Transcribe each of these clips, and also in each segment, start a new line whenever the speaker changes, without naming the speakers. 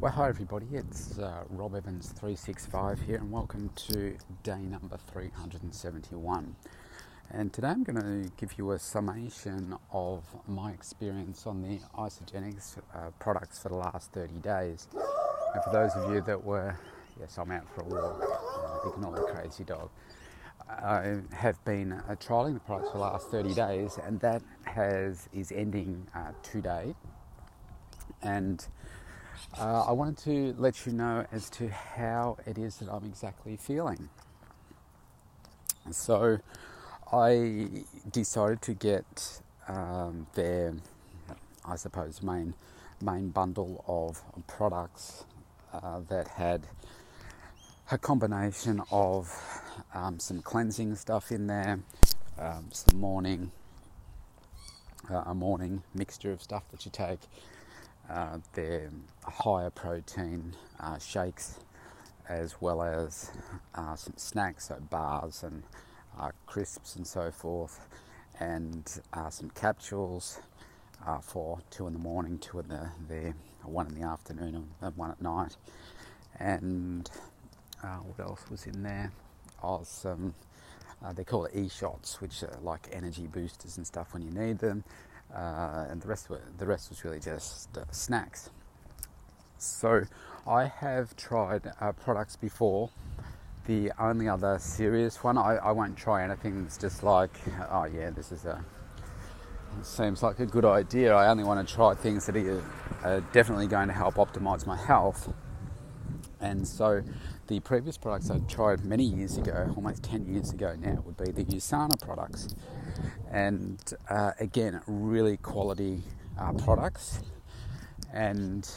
Well, hi everybody, it's uh, Rob Evans 365 here, and welcome to day number 371. And today I'm going to give you a summation of my experience on the Isagenix uh, products for the last 30 days. And for those of you that were, yes, I'm out for a walk, uh, ignore the crazy dog. I have been uh, trialing the products for the last 30 days, and that has is ending uh, today. And uh, I wanted to let you know as to how it is that I'm exactly feeling. So, I decided to get um, their, I suppose, main main bundle of products uh, that had a combination of um, some cleansing stuff in there, um, some morning, uh, a morning mixture of stuff that you take uh, their higher protein uh, shakes as well as uh, some snacks, so bars and uh, crisps and so forth, and uh, some capsules for two in the morning, two in the, the one in the afternoon, and one at night. And what else was in there? Oh, some they call it e-shots, which are like energy boosters and stuff when you need them uh, and the rest were the rest was really just uh, snacks. So I have tried uh, products before. The only other serious one, I, I won't try anything that's just like, oh yeah, this is a seems like a good idea. I only want to try things that are, are definitely going to help optimize my health. And so the previous products I tried many years ago, almost 10 years ago now, would be the USANA products and uh, again, really quality uh, products. And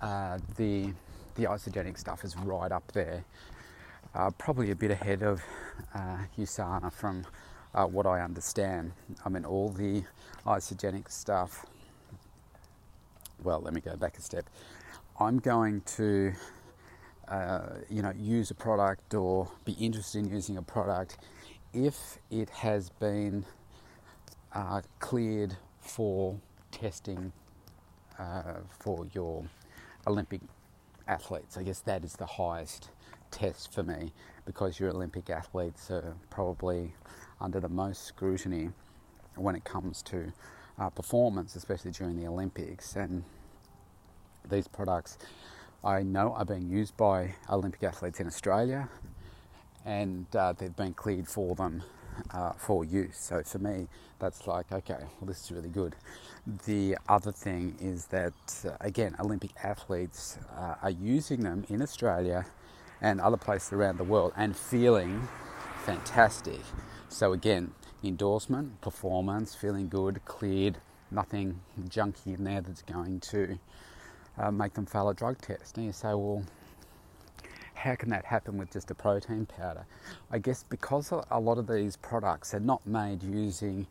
uh, the the Isagenix stuff is right up there, uh, probably a bit ahead of uh, USANA from uh, what I understand. I mean, all the Isagenix stuff. Well, let me go back a step. I'm going to, you know, use a product or be interested in using a product if it has been uh, cleared for testing uh, for your Olympic athletes. I guess that is the highest test for me because your Olympic athletes are probably under the most scrutiny when it comes to uh, performance, especially during the Olympics. And these products I know are being used by Olympic athletes in Australia and uh, they've been cleared for them uh, for use. So for me, that's like, okay, well, this is really good. The other thing is that, uh, again, Olympic athletes uh, are using them in Australia and other places around the world and feeling fantastic. So, again, endorsement, performance, feeling good, cleared, nothing junky in there that's going to uh, make them fail a drug test. And you say, well, how can that happen with just a protein powder? I guess because a lot of these products are not made using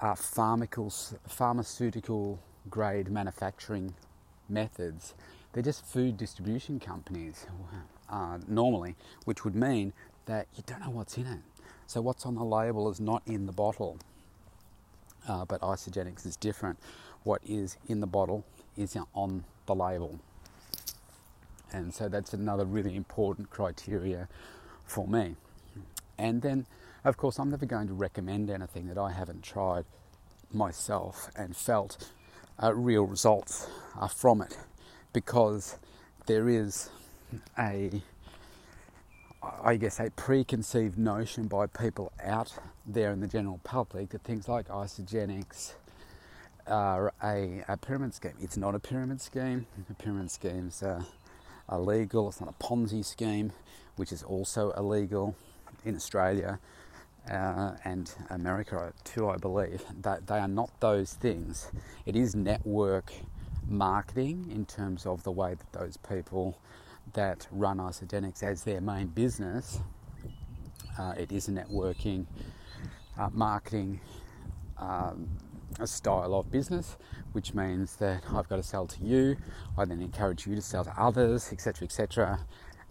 uh, pharmaceutical grade manufacturing methods, they're just food distribution companies uh, normally, which would mean that you don't know what's in it. So, what's on the label is not in the bottle. Uh, but Isagenix is different. What is in the bottle is on the label. And so that's another really important criteria for me. And then, of course, I'm never going to recommend anything that I haven't tried myself and felt uh, real results uh, from it because there is a I guess a preconceived notion by people out there in the general public that things like Isagenix are a, a pyramid scheme. It's not a pyramid scheme. A pyramid schemes are illegal. It's not a Ponzi scheme, which is also illegal in Australia uh, and America too, I believe. That they are not those things. It is network marketing in terms of the way that those people that run Isagenix as their main business. Uh, it is networking uh, marketing um, a style of business, which means that I've got to sell to you. I then encourage you to sell to others, etc., etc.,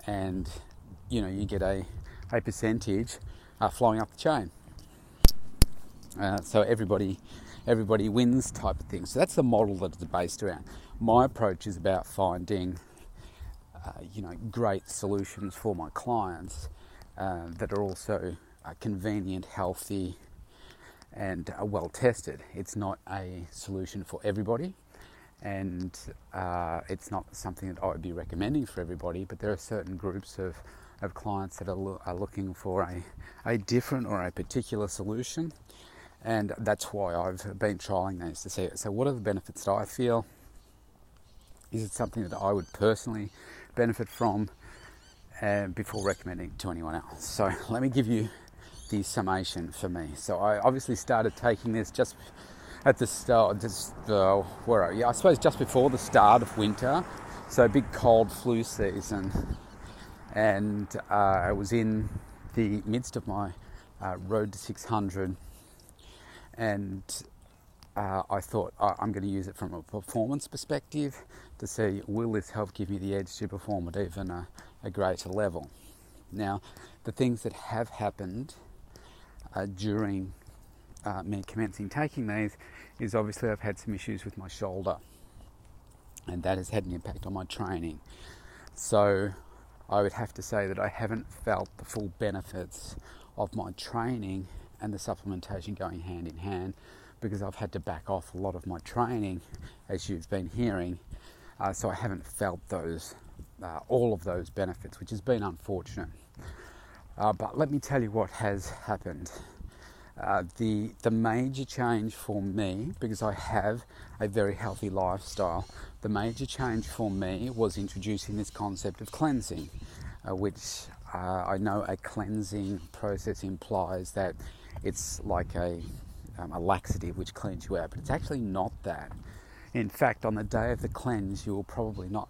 and you know you get a a percentage uh, flowing up the chain. Uh, so everybody everybody wins type of thing. So that's the model that it's based around. my approach is about finding, uh, you know, great solutions for my clients uh, that are also uh, convenient, healthy, and well tested. It's not a solution for everybody, and uh, it's not something that I would be recommending for everybody. But there are certain groups of of clients that are, lo- are looking for a, a different or a particular solution and that's why I've been trialing these to see it. So, what are the benefits that I feel? Is it something that I would personally benefit from uh, before recommending to anyone else? So, let me give you the summation for me. So, I obviously started taking this just at the start, just uh, where yeah, I suppose just before the start of winter. So, big cold flu season, and uh, I was in the midst of my uh, road to 600 and uh, I thought I'm going to use it from a performance perspective to see will this help give me the edge to perform at even a, a greater level. Now, the things that have happened uh, during uh, me commencing taking these is obviously I've had some issues with my shoulder, and that has had an impact on my training. So, I would have to say that I haven't felt the full benefits of my training and the supplementation going hand in hand because I've had to back off a lot of my training, as you've been hearing. Uh, so I haven't felt those, uh, all of those benefits, which has been unfortunate. Uh, but let me tell you what has happened. Uh, the the major change for me, because I have a very healthy lifestyle, the major change for me was introducing this concept of cleansing, uh, which uh, I know a cleansing process implies that it's like a, um, a laxative which cleans you out, but it's actually not that. In fact, on the day of the cleanse, you will probably not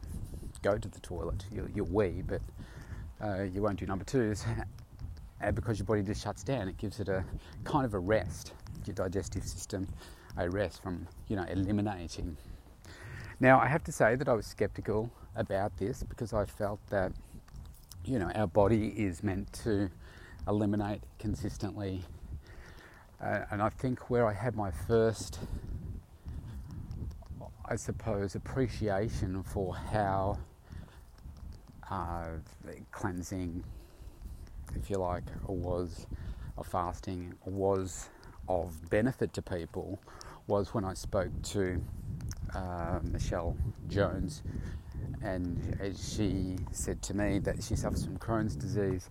go to the toilet. You'll, you'll wee, but uh, you won't do number twos because your body just shuts down. It gives it a kind of a rest, your digestive system, a rest from you know eliminating. Now, I have to say that I was skeptical about this because I felt that you know our body is meant to eliminate consistently uh, and I think where I had my first, I suppose, appreciation for how uh, cleansing, if you like, was of fasting was of benefit to people was when I spoke to uh, Michelle Jones, and she said to me that she suffers from Crohn's disease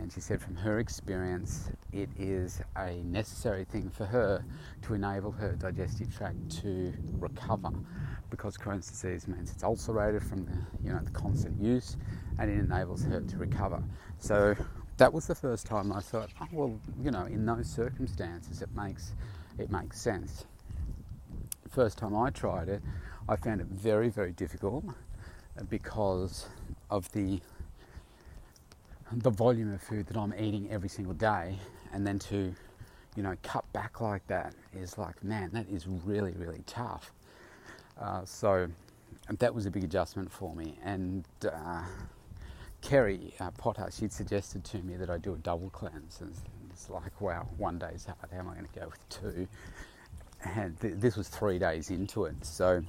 and she said, from her experience, it is a necessary thing for her to enable her digestive tract to recover because Crohn's disease means it's ulcerated from the, you know, the constant use and it enables her to recover. So that was the first time I thought, oh, well, you know, in those circumstances, it makes, it makes sense. First time I tried it, I found it very, very difficult because of the the volume of food that I'm eating every single day and then to, you know, cut back like that is like, man, that is really, really tough. Uh, so that was a big adjustment for me. And uh, Kerry uh, Potter, she'd suggested to me that I do a double cleanse. And it's like, wow, one day's hard. How am I going to go with two? And th- this was three days into it. So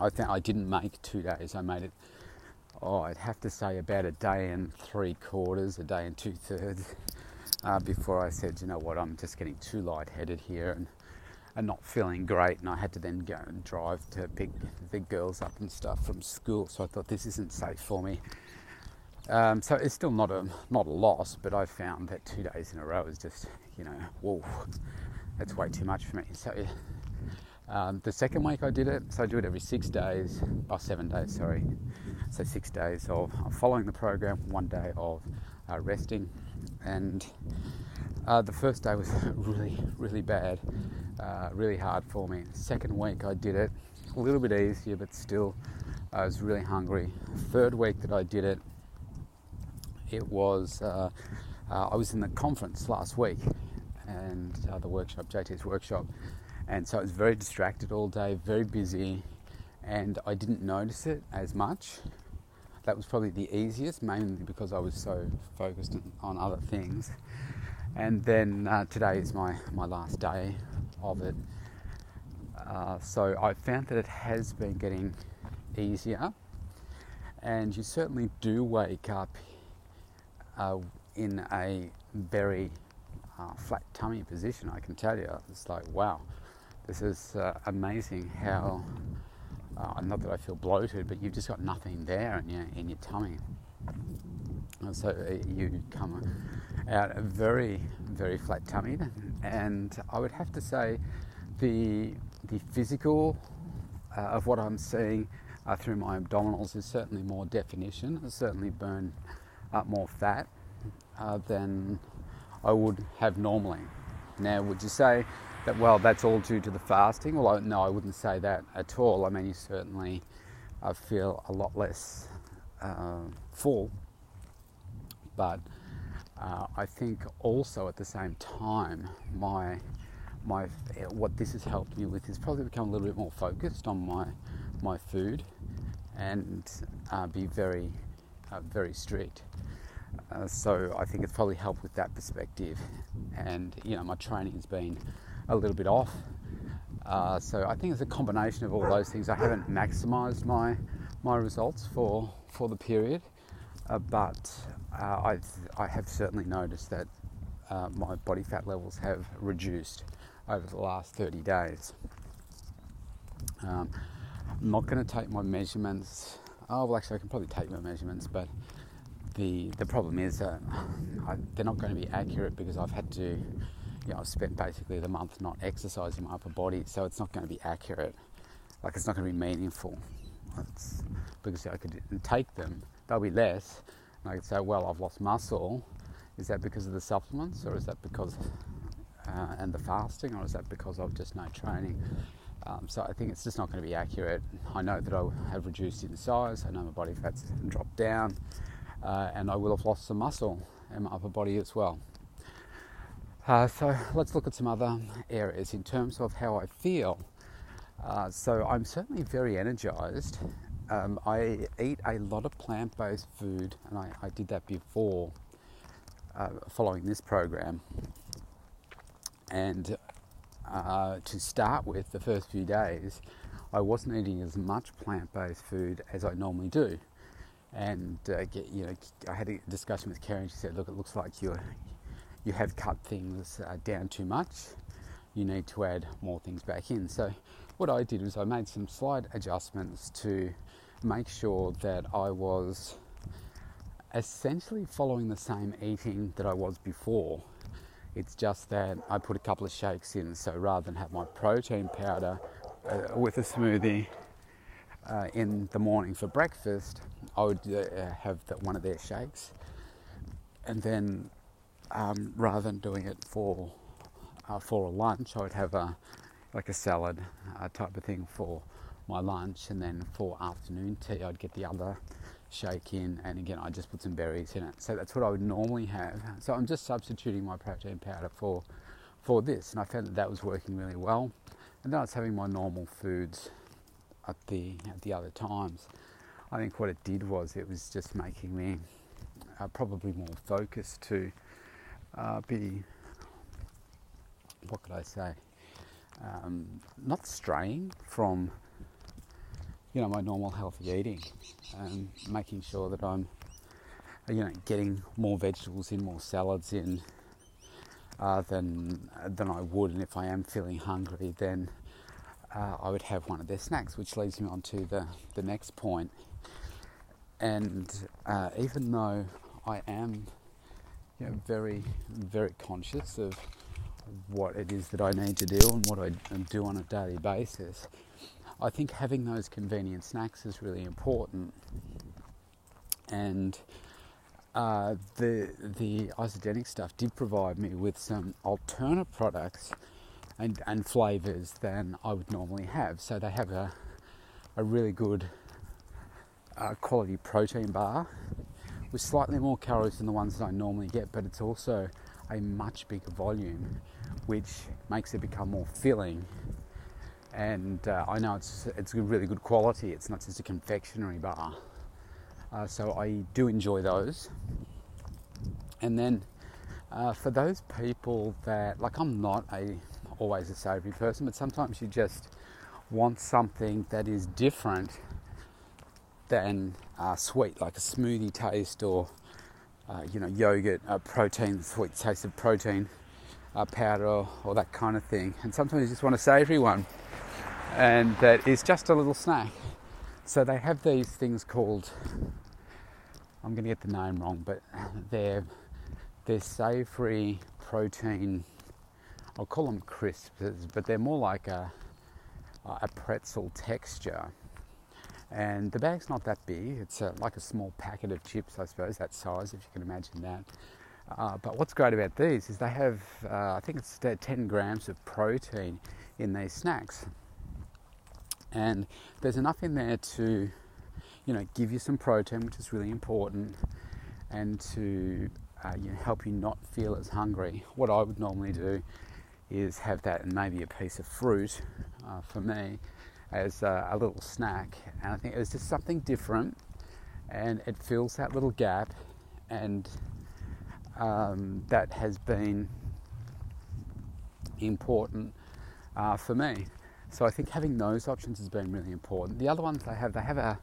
I, th- I didn't make two days. I made it oh, I'd have to say about a day and three quarters, a day and two thirds, uh, before I said, you know what, I'm just getting too lightheaded here and, and not feeling great. And I had to then go and drive to pick the girls up and stuff from school. So I thought this isn't safe for me. Um, so it's still not a not a loss, but I found that two days in a row is just, you know, whoa, that's way too much for me. So um, the second week I did it, so I do it every six days, or oh, seven days, sorry. So six days of following the program, one day of uh, resting, and uh, the first day was really, really bad, uh, really hard for me. Second week I did it, a little bit easier, but still I was really hungry. Third week that I did it, it was uh, uh, I was in the conference last week, and uh, the workshop, JT's workshop and so I was very distracted all day, very busy, and I didn't notice it as much. That was probably the easiest, mainly because I was so focused on other things. And then uh, today is my, my last day of it. Uh, so I found that it has been getting easier, and you certainly do wake up uh, in a very uh, flat tummy position. I can tell you, it's like wow, this is uh, amazing how. Uh, not that I feel bloated, but you've just got nothing there in your in your tummy. And so uh, you come out very, very flat tummied, and I would have to say the the physical uh, of what I'm seeing uh, through my abdominals is certainly more definition. Certainly burn up more fat uh, than I would have normally. Now, would you say that well, that's all due to the fasting? Well, I, no, I wouldn't say that at all. I mean, you certainly feel a lot less uh, full, but uh, I think also at the same time, my my what this has helped me with is probably become a little bit more focused on my my food and uh, be very uh, very strict. Uh, so I think it's probably helped with that perspective, and you know my training has been a little bit off. Uh, so I think it's a combination of all those things. I haven't maximised my my results for for the period, uh, but uh, I have certainly noticed that my body fat levels have reduced over the last 30 days. Um, I'm not going to take my measurements. Oh, well, actually, I can probably take my measurements, but the the problem is I, they're not going to be accurate because I've had to, you know, I've spent basically the month not exercising my upper body, so it's not going to be accurate. Like it's not going to be meaningful. It's, because I could take them, they'll be less, and I could say, well, I've lost muscle. Is that because of the supplements, or is that because uh, and the fasting, or is that because of just no training? Um, so I think it's just not going to be accurate. I know that I have reduced in size. I know my body fat's dropped down, uh, and I will have lost some muscle in my upper body as well. Uh, so let's look at some other areas in terms of how I feel. Uh, so I'm certainly very energized. Um, I eat a lot of plant-based food, and I, I did that before uh, following this program. And uh, to start with, the first few days, I wasn't eating as much plant-based food as I normally do. And uh, you know, I had a discussion with Karen. She said, "Look, it looks like you you have cut things uh, down too much. You need to add more things back in." So, what I did was I made some slight adjustments to make sure that I was essentially following the same eating that I was before it's just that I put a couple of shakes in, so rather than have my protein powder uh, with a smoothie uh, in the morning for breakfast, I would uh, have the, one of their shakes, and then um, rather than doing it for uh, for a lunch, I would have a like a salad uh, type of thing for my lunch, and then for afternoon tea, I'd get the other shake in, and again, I just put some berries in it. So that's what I would normally have. So I'm just substituting my protein powder for for this, and I found that that was working really well. And then I was having my normal foods at the at the other times. I think what it did was it was just making me uh, probably more focused to uh, be what could I say, um, not straying from you know my normal healthy eating and making sure that I'm you know getting more vegetables in more salads in uh, than than I would and if I am feeling hungry then uh, I would have one of their snacks which leads me on to the, the next point. and uh, even though I am you know, very very conscious of what it is that I need to do and what I do on a daily basis I think having those convenient snacks is really important. And uh, the the Isagenix stuff did provide me with some alternate products and, and flavors than I would normally have. So they have a a really good uh, quality protein bar with slightly more calories than the ones that I normally get, but it's also a much bigger volume, which makes it become more filling and uh, I know it's it's really good quality. It's not just a confectionery bar, uh, so I do enjoy those. And then uh, for those people that like, I'm not a always a savoury person, but sometimes you just want something that is different than uh, sweet, like a smoothie taste or uh, you know yogurt, uh, protein, sweet taste of protein uh, powder or, or, that kind of thing. And sometimes you just want a savoury one, and that is just a little snack. So they have these things called I'm going to get the name wrong, but they're they're savoury protein. I'll call them crisps, but they're more like a a pretzel texture. And the bag's not that big. It's a, like a small packet of chips, I suppose, that size, if you can imagine that. Uh, but what's great about these is they have, uh, I think it's 10 grams of protein in these snacks. And there's enough in there to, you know, give you some protein, which is really important, and to uh, you know, help you not feel as hungry. What I would normally do is have that and maybe a piece of fruit uh, for me as a, a, little snack. And I think it was just something different and it fills that little gap and um, that has been important uh, for me. So I think having those options has been really important. The other ones they have, they have a,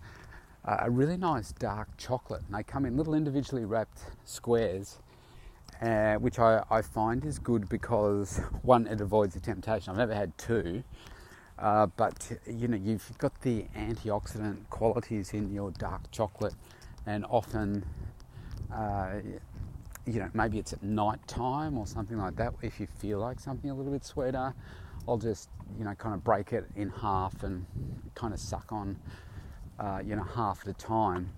a really nice dark chocolate and they come in little individually wrapped squares uh, which I, I, find is good because one, it avoids the temptation. I've never had two, uh, but you know you've got the antioxidant qualities in your dark chocolate, and often, uh, you know, maybe it's at night time or something like that. If you feel like something a little bit sweeter, I'll just you know kind of break it in half and kind of suck on, uh, you know, half at a time,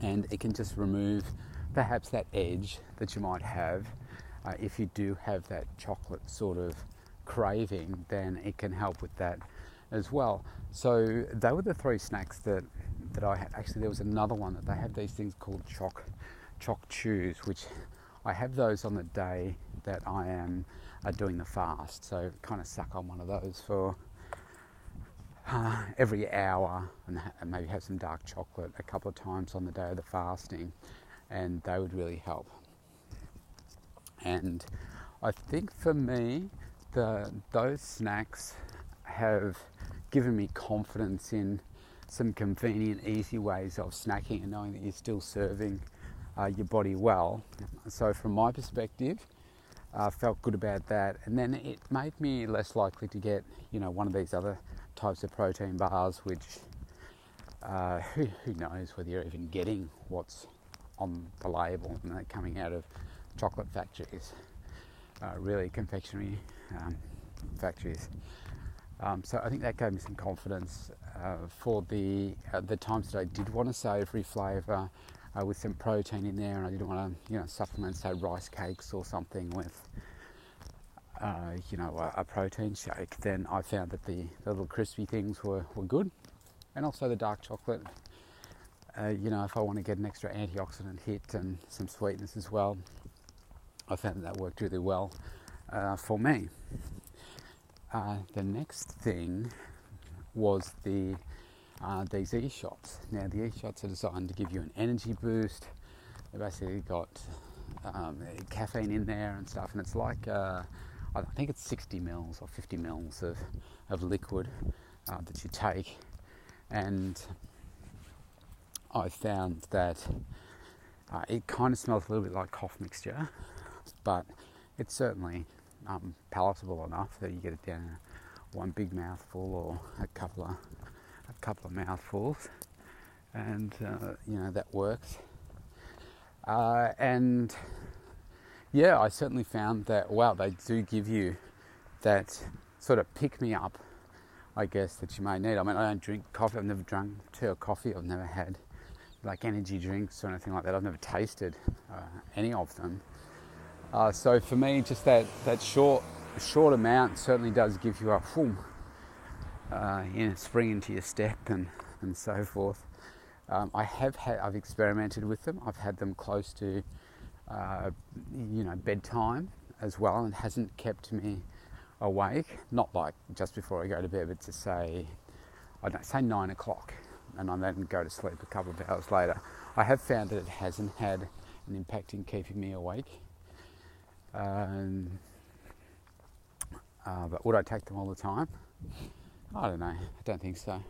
and it can just remove perhaps that edge that you might have. Uh, if you do have that chocolate sort of craving, then it can help with that as well. So they were the three snacks that that I had. Actually, there was another one that they have these things called choc choc chews, which I have those on the day that I am uh, doing the fast. So kind of suck on one of those for uh, every hour and, and maybe have some dark chocolate a couple of times on the day of the fasting and they would really help. And I think for me, the, those snacks have given me confidence in some convenient, easy ways of snacking and knowing that you're still serving uh, your body well. So, from my perspective, I uh, felt good about that, and then it made me less likely to get, you know, one of these other types of protein bars, which uh, who, who knows whether you're even getting what's on the label and they're coming out of chocolate factories, uh, really confectionery um, factories. Um, so I think that gave me some confidence uh, for the uh, the times that I did want a savoury flavour uh, with some protein in there, and I didn't want to you know supplement say rice cakes or something with uh, you know a, a, protein shake. Then I found that the, the little crispy things were, were good, and also the dark chocolate uh, you know, if I want to get an extra antioxidant hit and some sweetness as well, I found that, worked really well uh, for me. Uh, the next thing was the uh, these e-shots. Now the e-shots are designed to give you an energy boost. They basically got um, caffeine in there and stuff, and it's like uh, I think it's 60 mils or 50 mils of, of liquid uh, that you take, and I found that uh, it kind of smells a little bit like cough mixture, but it's certainly um, palatable enough that you get it down one big mouthful or a couple of a couple of mouthfuls, and uh, you know that works. Uh, and yeah, I certainly found that wow, they do give you that sort of pick me up, I guess that you may need. I mean, I don't drink coffee. I've never drunk tea or coffee. I've never had like energy drinks or anything like that. I've never tasted uh, any of them. Uh, so for me, just that, that short short amount certainly does give you a boom, uh, you know, spring into your step and, and so forth. Um, I have had, I've experimented with them. I've had them close to, uh, you know, bedtime as well, and hasn't kept me awake. Not like just before I go to bed, but to say, I don't say nine o'clock and I then go to sleep a couple of hours later. I have found that it hasn't had an impact in keeping me awake. Um, uh, but would I take them all the time? I don't know. I don't think so.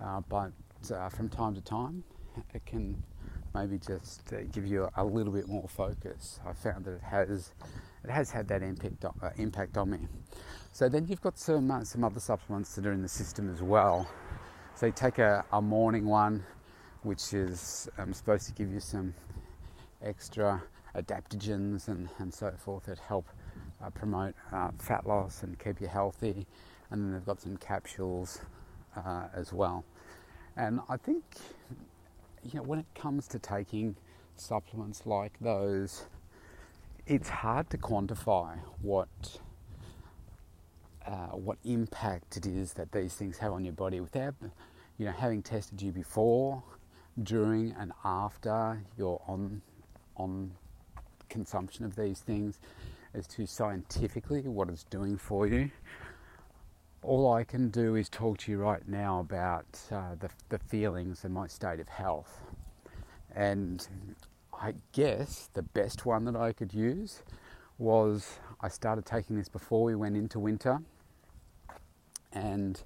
Uh, but uh, from time to time, it can maybe just uh, give you a, little bit more focus. I found that it has it has had that impact on, uh, impact on me. So then you've got some uh, some other supplements that are in the system as well. So you take a, a morning one, which is um, supposed to give you some extra adaptogens and, and so forth that help uh, promote uh, fat loss and keep you healthy. And then they've got some capsules uh, as well. And I think, you know, when it comes to taking supplements like those, it's hard to quantify what uh, what impact it is that these things have on your body without, you know, having tested you before, during, and after you're on on consumption of these things as to scientifically what it's doing for you. All I can do is talk to you right now about uh, the, the feelings and my state of health. And I guess the best one that I could use was I started taking this before we went into winter. And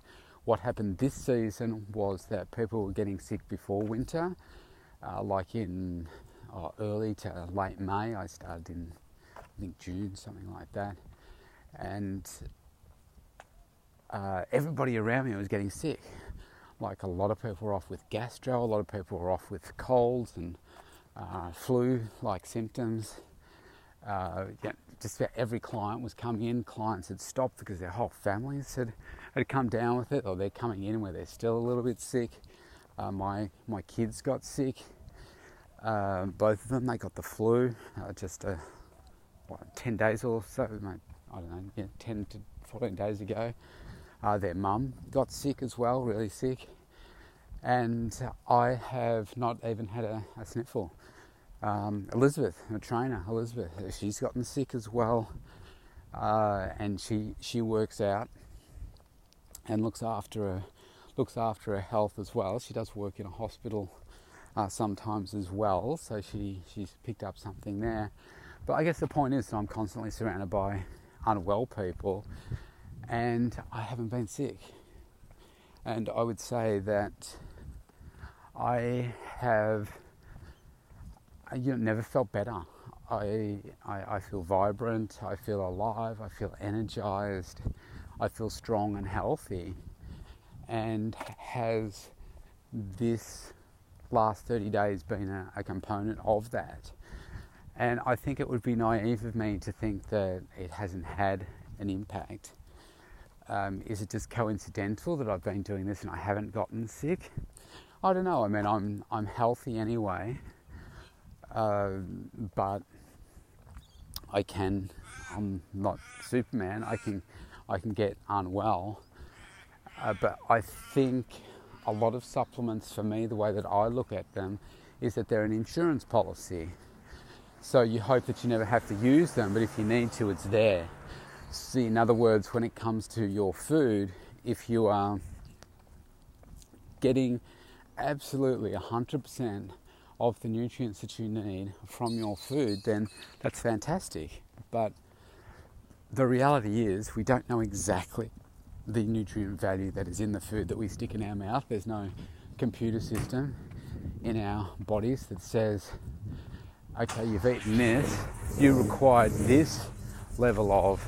what happened this season was that people were getting sick before winter, uh, like in oh, early to late May. I started in, I think, June, something like that. And uh, everybody around me was getting sick. Like a lot of people were off with gastro, a lot of people were off with colds and uh, flu-like symptoms. Uh, yeah, just about every client was coming in. Clients had stopped because their whole families had, had come down with it, or they're coming in where they're still a little bit sick. Uh, my my kids got sick. Uh, both of them, they got the flu uh, just uh, what, 10 days or so, I don't know, yeah, 10 to 14 days ago. Uh, their mum got sick as well, really sick. And I have not even had a, a sniffle. Um, Elizabeth, a trainer, Elizabeth, she's gotten sick as well. Uh, and she, she works out and looks after her, looks after her health as well. She does work in a hospital uh, sometimes as well. So she, she's picked up something there. But I guess the point is that I'm constantly surrounded by unwell people and I haven't been sick. And I would say that I have you know, never felt better. I, I, I feel vibrant, I feel alive, I feel energized, I feel strong and healthy. And has this last 30 days been a, a, component of that. And I think it would be naive of me to think that it hasn't had an impact. Um, is it just coincidental that I've been doing this and I haven't gotten sick? I don't know. I mean, I'm I'm healthy anyway, uh, but I can. I'm not Superman. I can I can get unwell, uh, but I think a lot of supplements for me, the way that I look at them, is that they're an insurance policy. So you hope that you never have to use them, but if you need to, it's there. See, in other words, when it comes to your food, if you are getting absolutely 100% of the nutrients that you need from your food, then that's fantastic. But the reality is, we don't know exactly the nutrient value that is in the food that we stick in our mouth. There's no computer system in our bodies that says, okay, you've eaten this, you required this level of,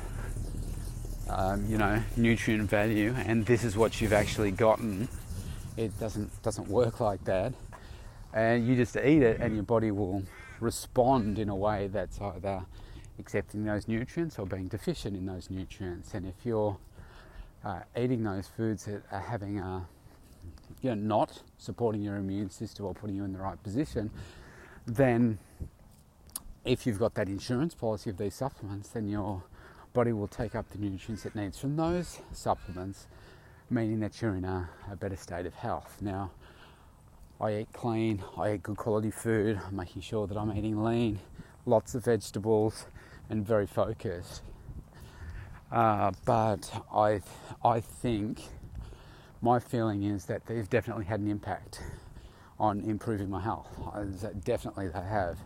um, you know, nutrient value, and this is what you've actually gotten. It doesn't doesn't work like that, and you just eat it, and your body will respond in a way that's either accepting those nutrients or being deficient in those nutrients. And if you're uh, eating those foods that are having a you know, not supporting your immune system or putting you in the right position, then if you've got that insurance policy of these supplements, then your body will take up the nutrients it needs from those supplements, meaning that you're in a, a better state of health. Now, I eat clean, I eat good quality food, I'm making sure that I'm eating lean, lots of vegetables, and very focused. Uh, but I, I think my feeling is that they've definitely had an impact on improving my health. Definitely they have.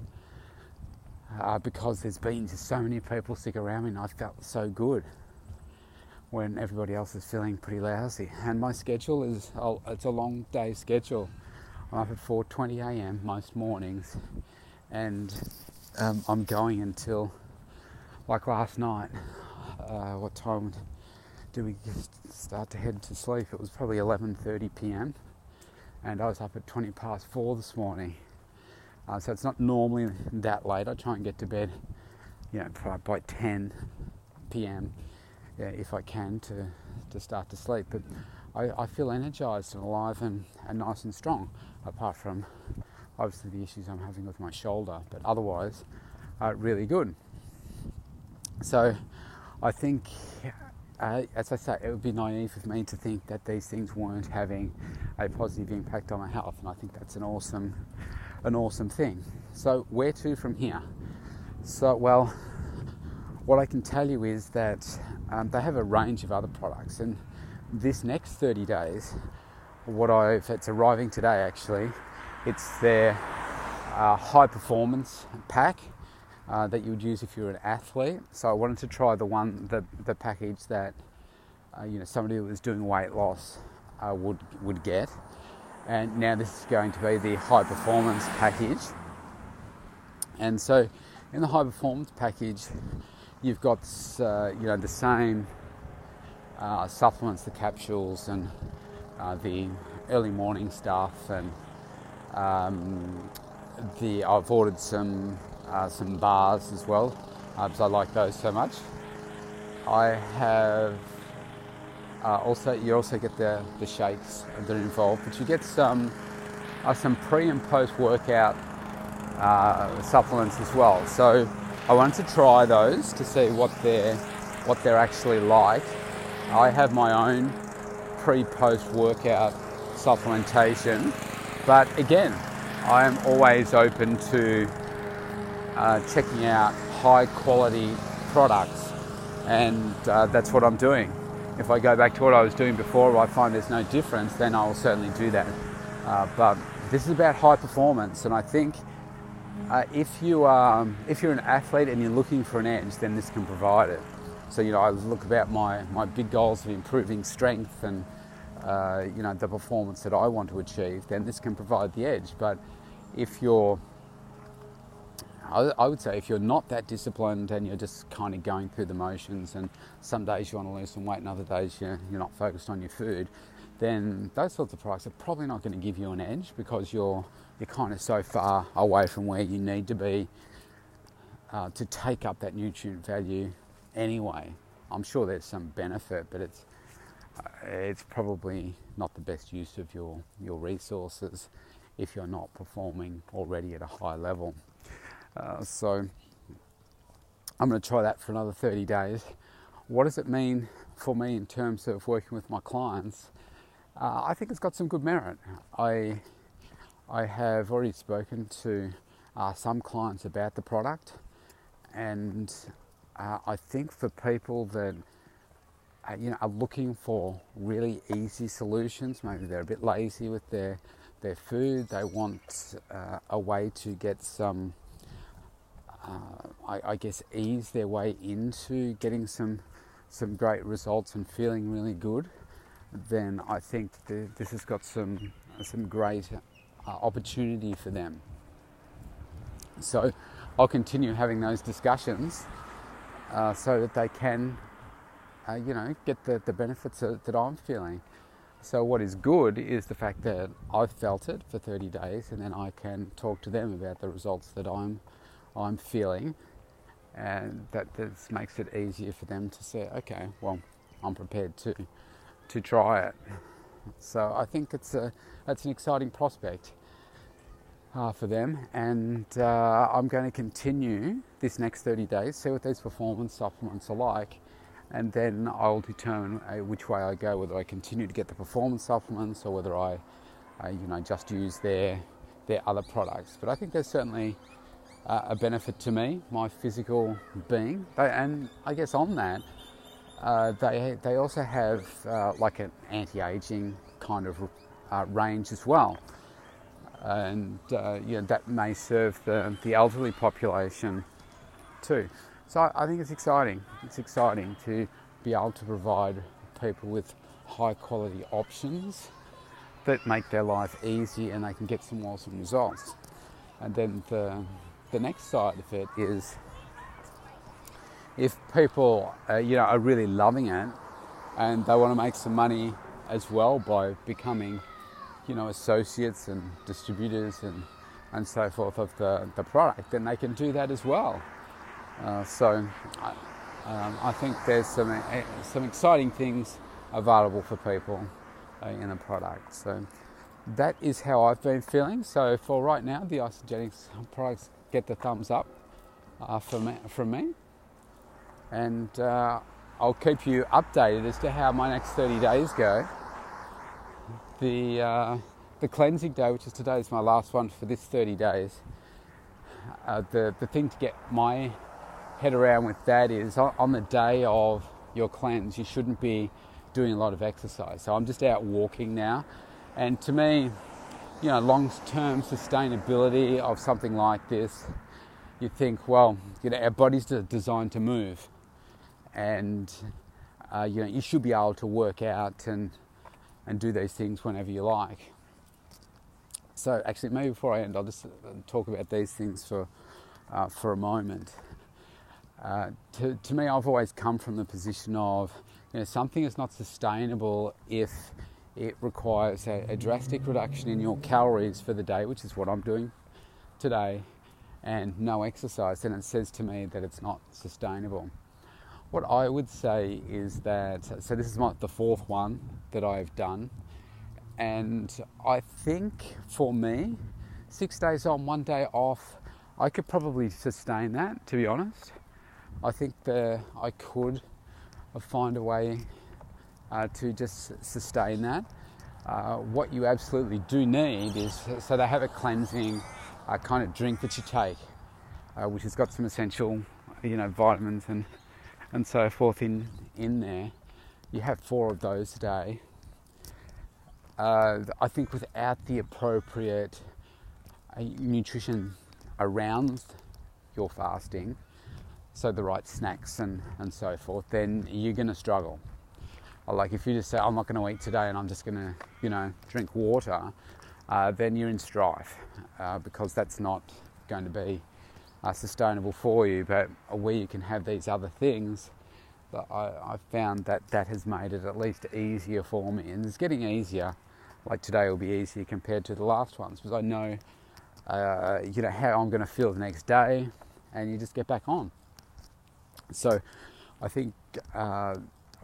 Uh, because there's been just so many people sick around me and I felt so good. when everybody else is feeling pretty lousy. And my schedule is it's a long day schedule. I'm up at 4:20 a.m. most mornings, and um, I'm going until like last night. Uh, what time do we start to head to sleep? It was probably 11:30 p.m. and I was up at 20 past four this morning. Uh, so it's not normally that late. I try and get to bed, you know, by 10 p.m. Yeah, if I can to to start to sleep. But I, I feel energized and alive and, and nice and strong. Apart from obviously the issues I'm having with my shoulder, but otherwise, uh, really good. So I think uh, as I say, it would be naive of me to think that these things weren't having a positive impact on my health, and I think that's an awesome, an awesome thing. So where to from here? So well, what I can tell you is that um, they have a range of other products, and this next 30 days, what I've it's arriving today actually, it's their uh, high performance pack uh, that you would use if you're an athlete. So I wanted to try the one, the, the package that uh, you know somebody who was doing weight loss uh, would would get. And now this is going to be the high performance package. And so, in the high performance package, you've got uh, you know the same uh, supplements, the capsules, and uh, the early morning stuff, and um, the I've ordered some uh, some bars as well uh, because I like those so much. I have uh, also you also get the, the shakes that are involved, but you get some uh, some pre and post workout uh, supplements as well. So I wanted to try those to see what they're what they're actually like. I have my own pre post workout supplementation, but again, I am always open to uh, checking out high quality products, and uh, that's what I'm doing. If I go back to what I was doing before, I find there's no difference, then I will certainly do that. Uh, but this is about high performance, and I think uh, if you um, if you're an athlete and you're looking for an edge, then this can provide it. So you know, I look about my my big goals of improving strength and uh, you know the performance that I want to achieve, then this can provide the edge. But if you're I, would say if you're not that disciplined and you're just kind of going through the motions, and some days you want to lose some weight and other days you're, not focused on your food, then those sorts of products are probably not going to give you an edge because you're you're kind of so far away from where you need to be uh, to take up that nutrient value anyway. I'm sure there's some benefit, but it's uh, it's probably not the best use of your your resources if you're not performing already at a high level. Uh, so I'm going to try that for another 30 days. What does it mean for me in terms of working with my clients? Uh, I think it's got some good merit. I I have already spoken to uh, some clients about the product, and uh, I think for people that uh, you know are looking for really easy solutions, maybe they're a bit lazy with their their food, they want uh, a way to get some uh, I, I, guess, ease their way into getting some some great results and feeling really good, then I think this has got some some great uh, opportunity for them. So I'll continue having those discussions uh, so that they can, uh, you know, get the, the benefits that I'm feeling. So what is good is the fact that I've felt it for 30 days, and then I can talk to them about the results that I'm I'm feeling, and that this makes it easier for them to say, okay, well, I'm prepared to to try it. So I think it's a that's an exciting prospect uh, for them, and uh, I'm going to continue this next 30 days, see what these performance supplements are like, and then I'll determine uh, which way I go, whether I continue to get the performance supplements or whether I, you know, just use their their other products. But I think there's certainly uh, a benefit to me, my physical being. They, and I guess on that, uh, they, they also have uh, like an anti aging kind of uh, range as well. And uh, you know, that may serve the, the elderly population too. So I think it's exciting. It's exciting to be able to provide people with high quality options that make their life easy and they can get some awesome results. And then the, the next side of it is if people uh, you know are really loving it and they want to make some money as well by becoming you know associates and distributors and and so forth of the, the product then they can do that as well. Uh, so um, I think there's some uh, some exciting things available for people uh, in a product. So that is how I've been feeling. So for right now the Isagenix products get the thumbs up uh, from, me, from me and uh, I'll keep you updated as to how my next 30 days go. The, uh, the cleansing day, which is today, is my last one for this 30 days. Uh, the, the thing to get my head around with that is on, on the day of your cleanse, you shouldn't be doing a lot of exercise. So I'm just out walking now. And to me, you know, long term sustainability of something like this, you think, well, you know, our body's designed to move and uh, you know you should be able to work out and and do these things whenever you like. So actually, maybe before I end, I'll just uh, talk about these things for uh, for a moment. Uh, to, to me, I've always come from the position of you know something is not sustainable if it requires a, a drastic reduction in your calories for the day, which is what I'm doing today, and no exercise. Then it says to me that it's not sustainable. What I would say is that, so this is my, the fourth one that I've done, and I think for me, six days on, one day off, I could probably sustain that, to be honest. I think that I could find a way uh, to just sustain that. Uh, what you absolutely do need is so they have a cleansing uh, kind of drink that you take, uh, which has got some essential, you know, vitamins and and so forth in, in there. You have four of those a day. Uh, I think without the appropriate uh, nutrition around your fasting, so the right snacks and, and so forth, then you're going to struggle. Like if you just say, I'm not going to eat today and I'm just going to, you know, drink water, uh, then you're in strife uh, because that's not going to be uh, sustainable for you, but where you can have these other things, I, I've found that that has made it at least easier for me, and it's getting easier. Like today will be easier compared to the last ones because I know, uh, you know, how I'm going to feel the next day, and you just get back on. So, I think uh,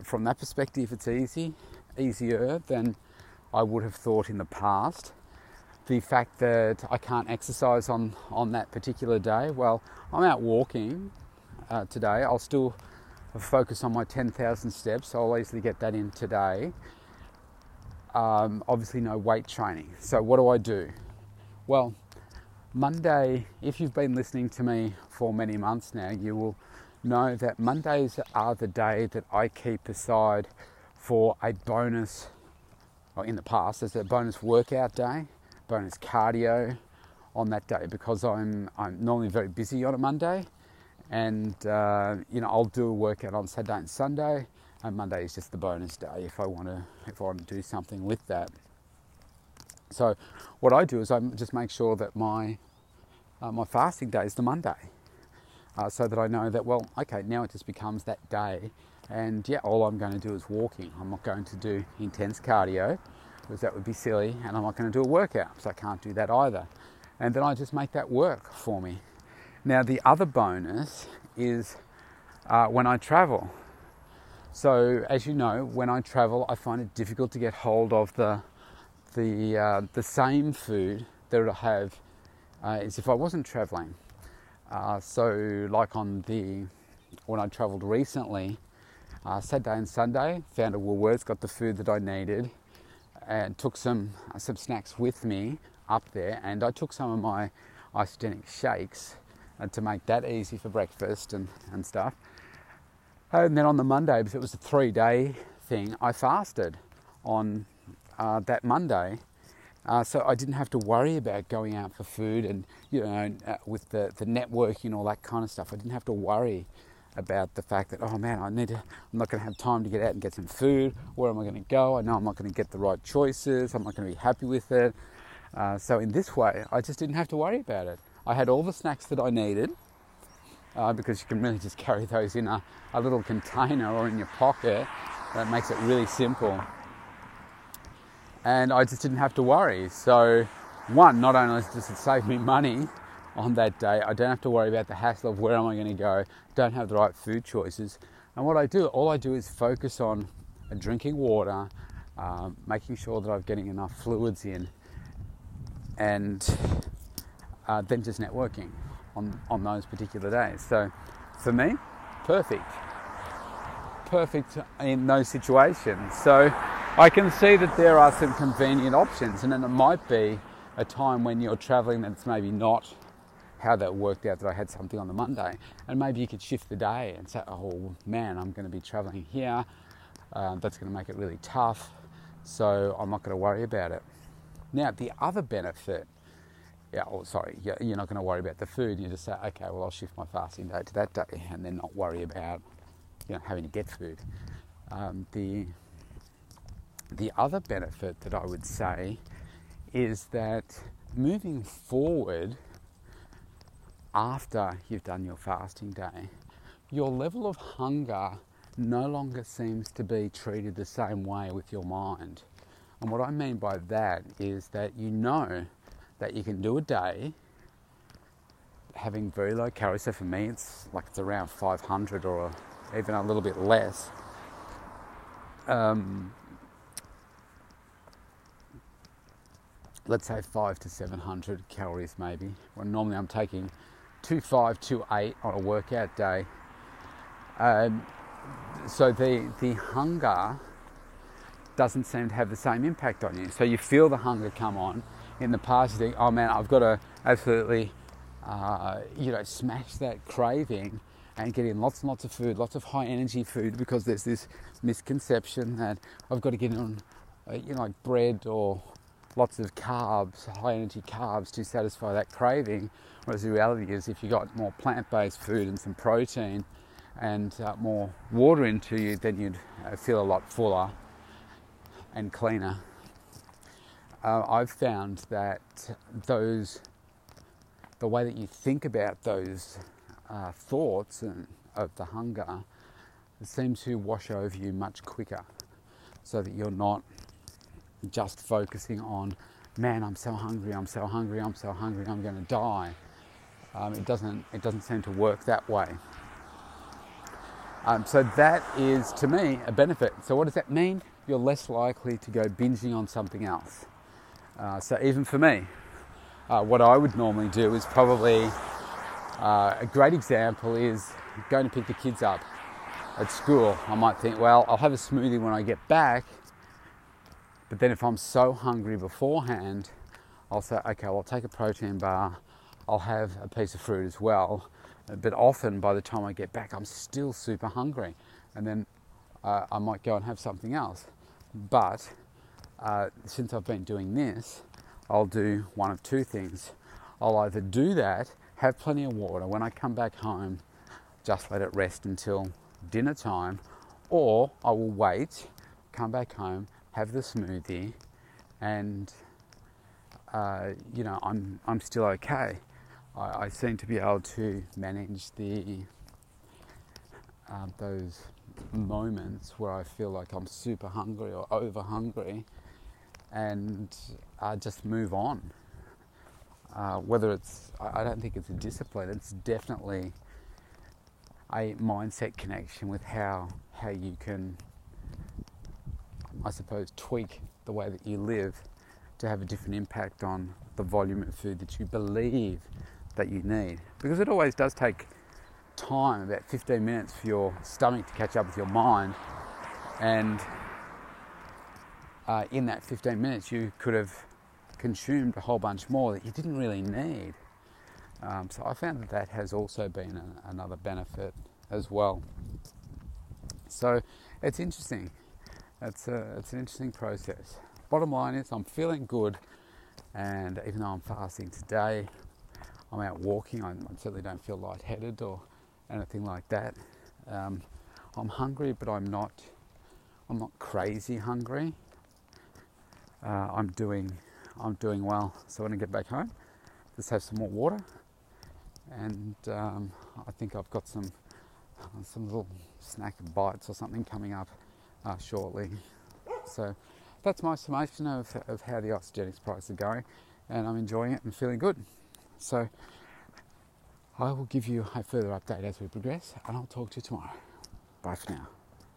from that perspective, it's easy, easier than I would have thought in the past the fact that I can't exercise on, on that particular day, well, I'm out walking uh, today. I'll still focus on my 10,000 steps, I'll easily get that in today. Um, obviously, no weight training. So, what do I do? Well, Monday, if you've been listening to me for many months now, you will know that Mondays are the day that I keep aside for a bonus, or in the past, as a bonus workout day bonus cardio on that day because I'm, I'm normally very busy on a Monday and uh, you know I'll do a workout on Saturday and Sunday and Monday is just the bonus day if I want to if I want to do something with that. So what I do is I just make sure that my uh, my fasting day is the Monday, uh, so that I know that well okay now it just becomes that day, and yeah all I'm going to do is walking. I'm not going to do intense cardio because that would be silly and I'm not going to do a workout, so I can't do that either. And then I just make that work for me. Now, the other bonus is uh, when I travel. So, as you know, when I travel, I find it difficult to get hold of the the uh, the same food that I have uh, as if I wasn't traveling. Uh, so, like on the when I travelled recently, uh, Saturday and Sunday, found a Woolworths, got the food that I needed, and took some uh, some snacks with me up there, and I took some of my Isagenix shakes uh, to make that easy for breakfast and, and stuff. And then on the Monday, because it was a three day thing, I fasted on uh, that Monday. Uh, so I didn't have to worry about going out for food and, you know, uh, with the, the networking and all that kind of stuff. I didn't have to worry about the fact that oh man, I need to, I'm not going to have time to get out and get some food. Where am I going to go? I know I'm not going to get the right choices. I'm not going to be happy with it. Uh, so in this way, I just didn't have to worry about it. I had all the snacks that I needed uh, because you can really just carry those in a, a little container or in your pocket. That makes it really simple. And I just didn't have to worry. So, one, not only does it save me money on that day, I don't have to worry about the hassle of where am I going to go, don't have the right food choices. And what I do, all I do is focus on drinking water, um, making sure that I'm getting enough fluids in, and uh, then just networking on, on those particular days. So for me, perfect. Perfect in those situations. So I can see that there are some convenient options, and then it might be a time when you're traveling that's maybe not how that worked out that I had something on the Monday. And maybe you could shift the day and say, oh man, I'm going to be traveling here. Um, that's going to make it really tough. So I'm not going to worry about it. Now, the other benefit yeah, oh, sorry, you're not going to worry about the food. You just say, okay, well, I'll shift my fasting day to that day, and then not worry about, you know, having to get food. Um, the the other benefit that I would say is that moving forward after you've done your fasting day, your level of hunger no longer seems to be treated the same way with your mind. And what I mean by that is that you know that you can do a day having very low calories. So for me, it's like it's around 500 or even a little bit less. Um, let's say five to 700 calories maybe. Well, normally I'm taking two five, two eight on a workout day. Um, so the the hunger doesn't seem to have the same impact on you. So you feel the hunger come on, in the past, you think, oh man, I've got to absolutely, uh, you know, smash that craving and get in lots and lots of food, lots of high energy food, because there's this misconception that I've got to get on, uh, you know, like bread or lots of carbs, high energy carbs to satisfy that craving. Whereas the reality is, if you got more plant based food and some protein and uh, more water into you, then you'd uh, feel a lot fuller and cleaner uh, I've found that those, the way that you think about those uh, thoughts and, of the hunger seem to wash over you much quicker so that you're not just focusing on, man, I'm so hungry, I'm so hungry, I'm so hungry, I'm going to die. Um, it, doesn't, it doesn't seem to work that way. Um, so that is, to me, a benefit. So what does that mean? You're less likely to go binging on something else. Uh, so even for me, uh, what I would normally do is probably uh, a great example is going to pick the kids up at school. I might think, well, I'll have a smoothie when I get back. But then if I'm so hungry beforehand, I'll say, okay, well, I'll take a protein bar. I'll have a piece of fruit as well. But often by the time I get back, I'm still super hungry. And then uh, I might go and have something else. But uh, since I've been doing this, I'll do one of two things. I'll either do that, have plenty of water, when I come back home, just let it rest until dinner time, or I will wait, come back home, have the smoothie, and uh, you know I'm I'm still okay. I, I, seem to be able to manage the uh, those moments where I feel like I'm super hungry or over hungry and uh, just move on. Uh, whether it's, I don't think it's a discipline, it's definitely a mindset connection with how, how you can, I suppose, tweak the way that you live to have a different impact on the volume of food that you believe that you need. Because it always does take time, about 15 minutes for your stomach to catch up with your mind. And uh, in that 15 minutes, you could have consumed a whole bunch more that you didn't really need. Um, so I found that that has also been a, another benefit as well. So it's interesting. It's, a, it's an interesting process. Bottom line is, I'm feeling good, and even though I'm fasting today, I'm out walking. I, I certainly don't feel lightheaded or anything like that. Um, I'm hungry, but I'm not. I'm not crazy hungry. Uh, I'm doing. I'm doing well. So when I get back home, just have some more water, and um, I think I've got some some little snack bites or something coming up uh, shortly. So that's my summation of, of how the Isagenix price are going, and I'm enjoying it and feeling good. So I will give you a further update as we progress, and I'll talk to you tomorrow. Bye for now.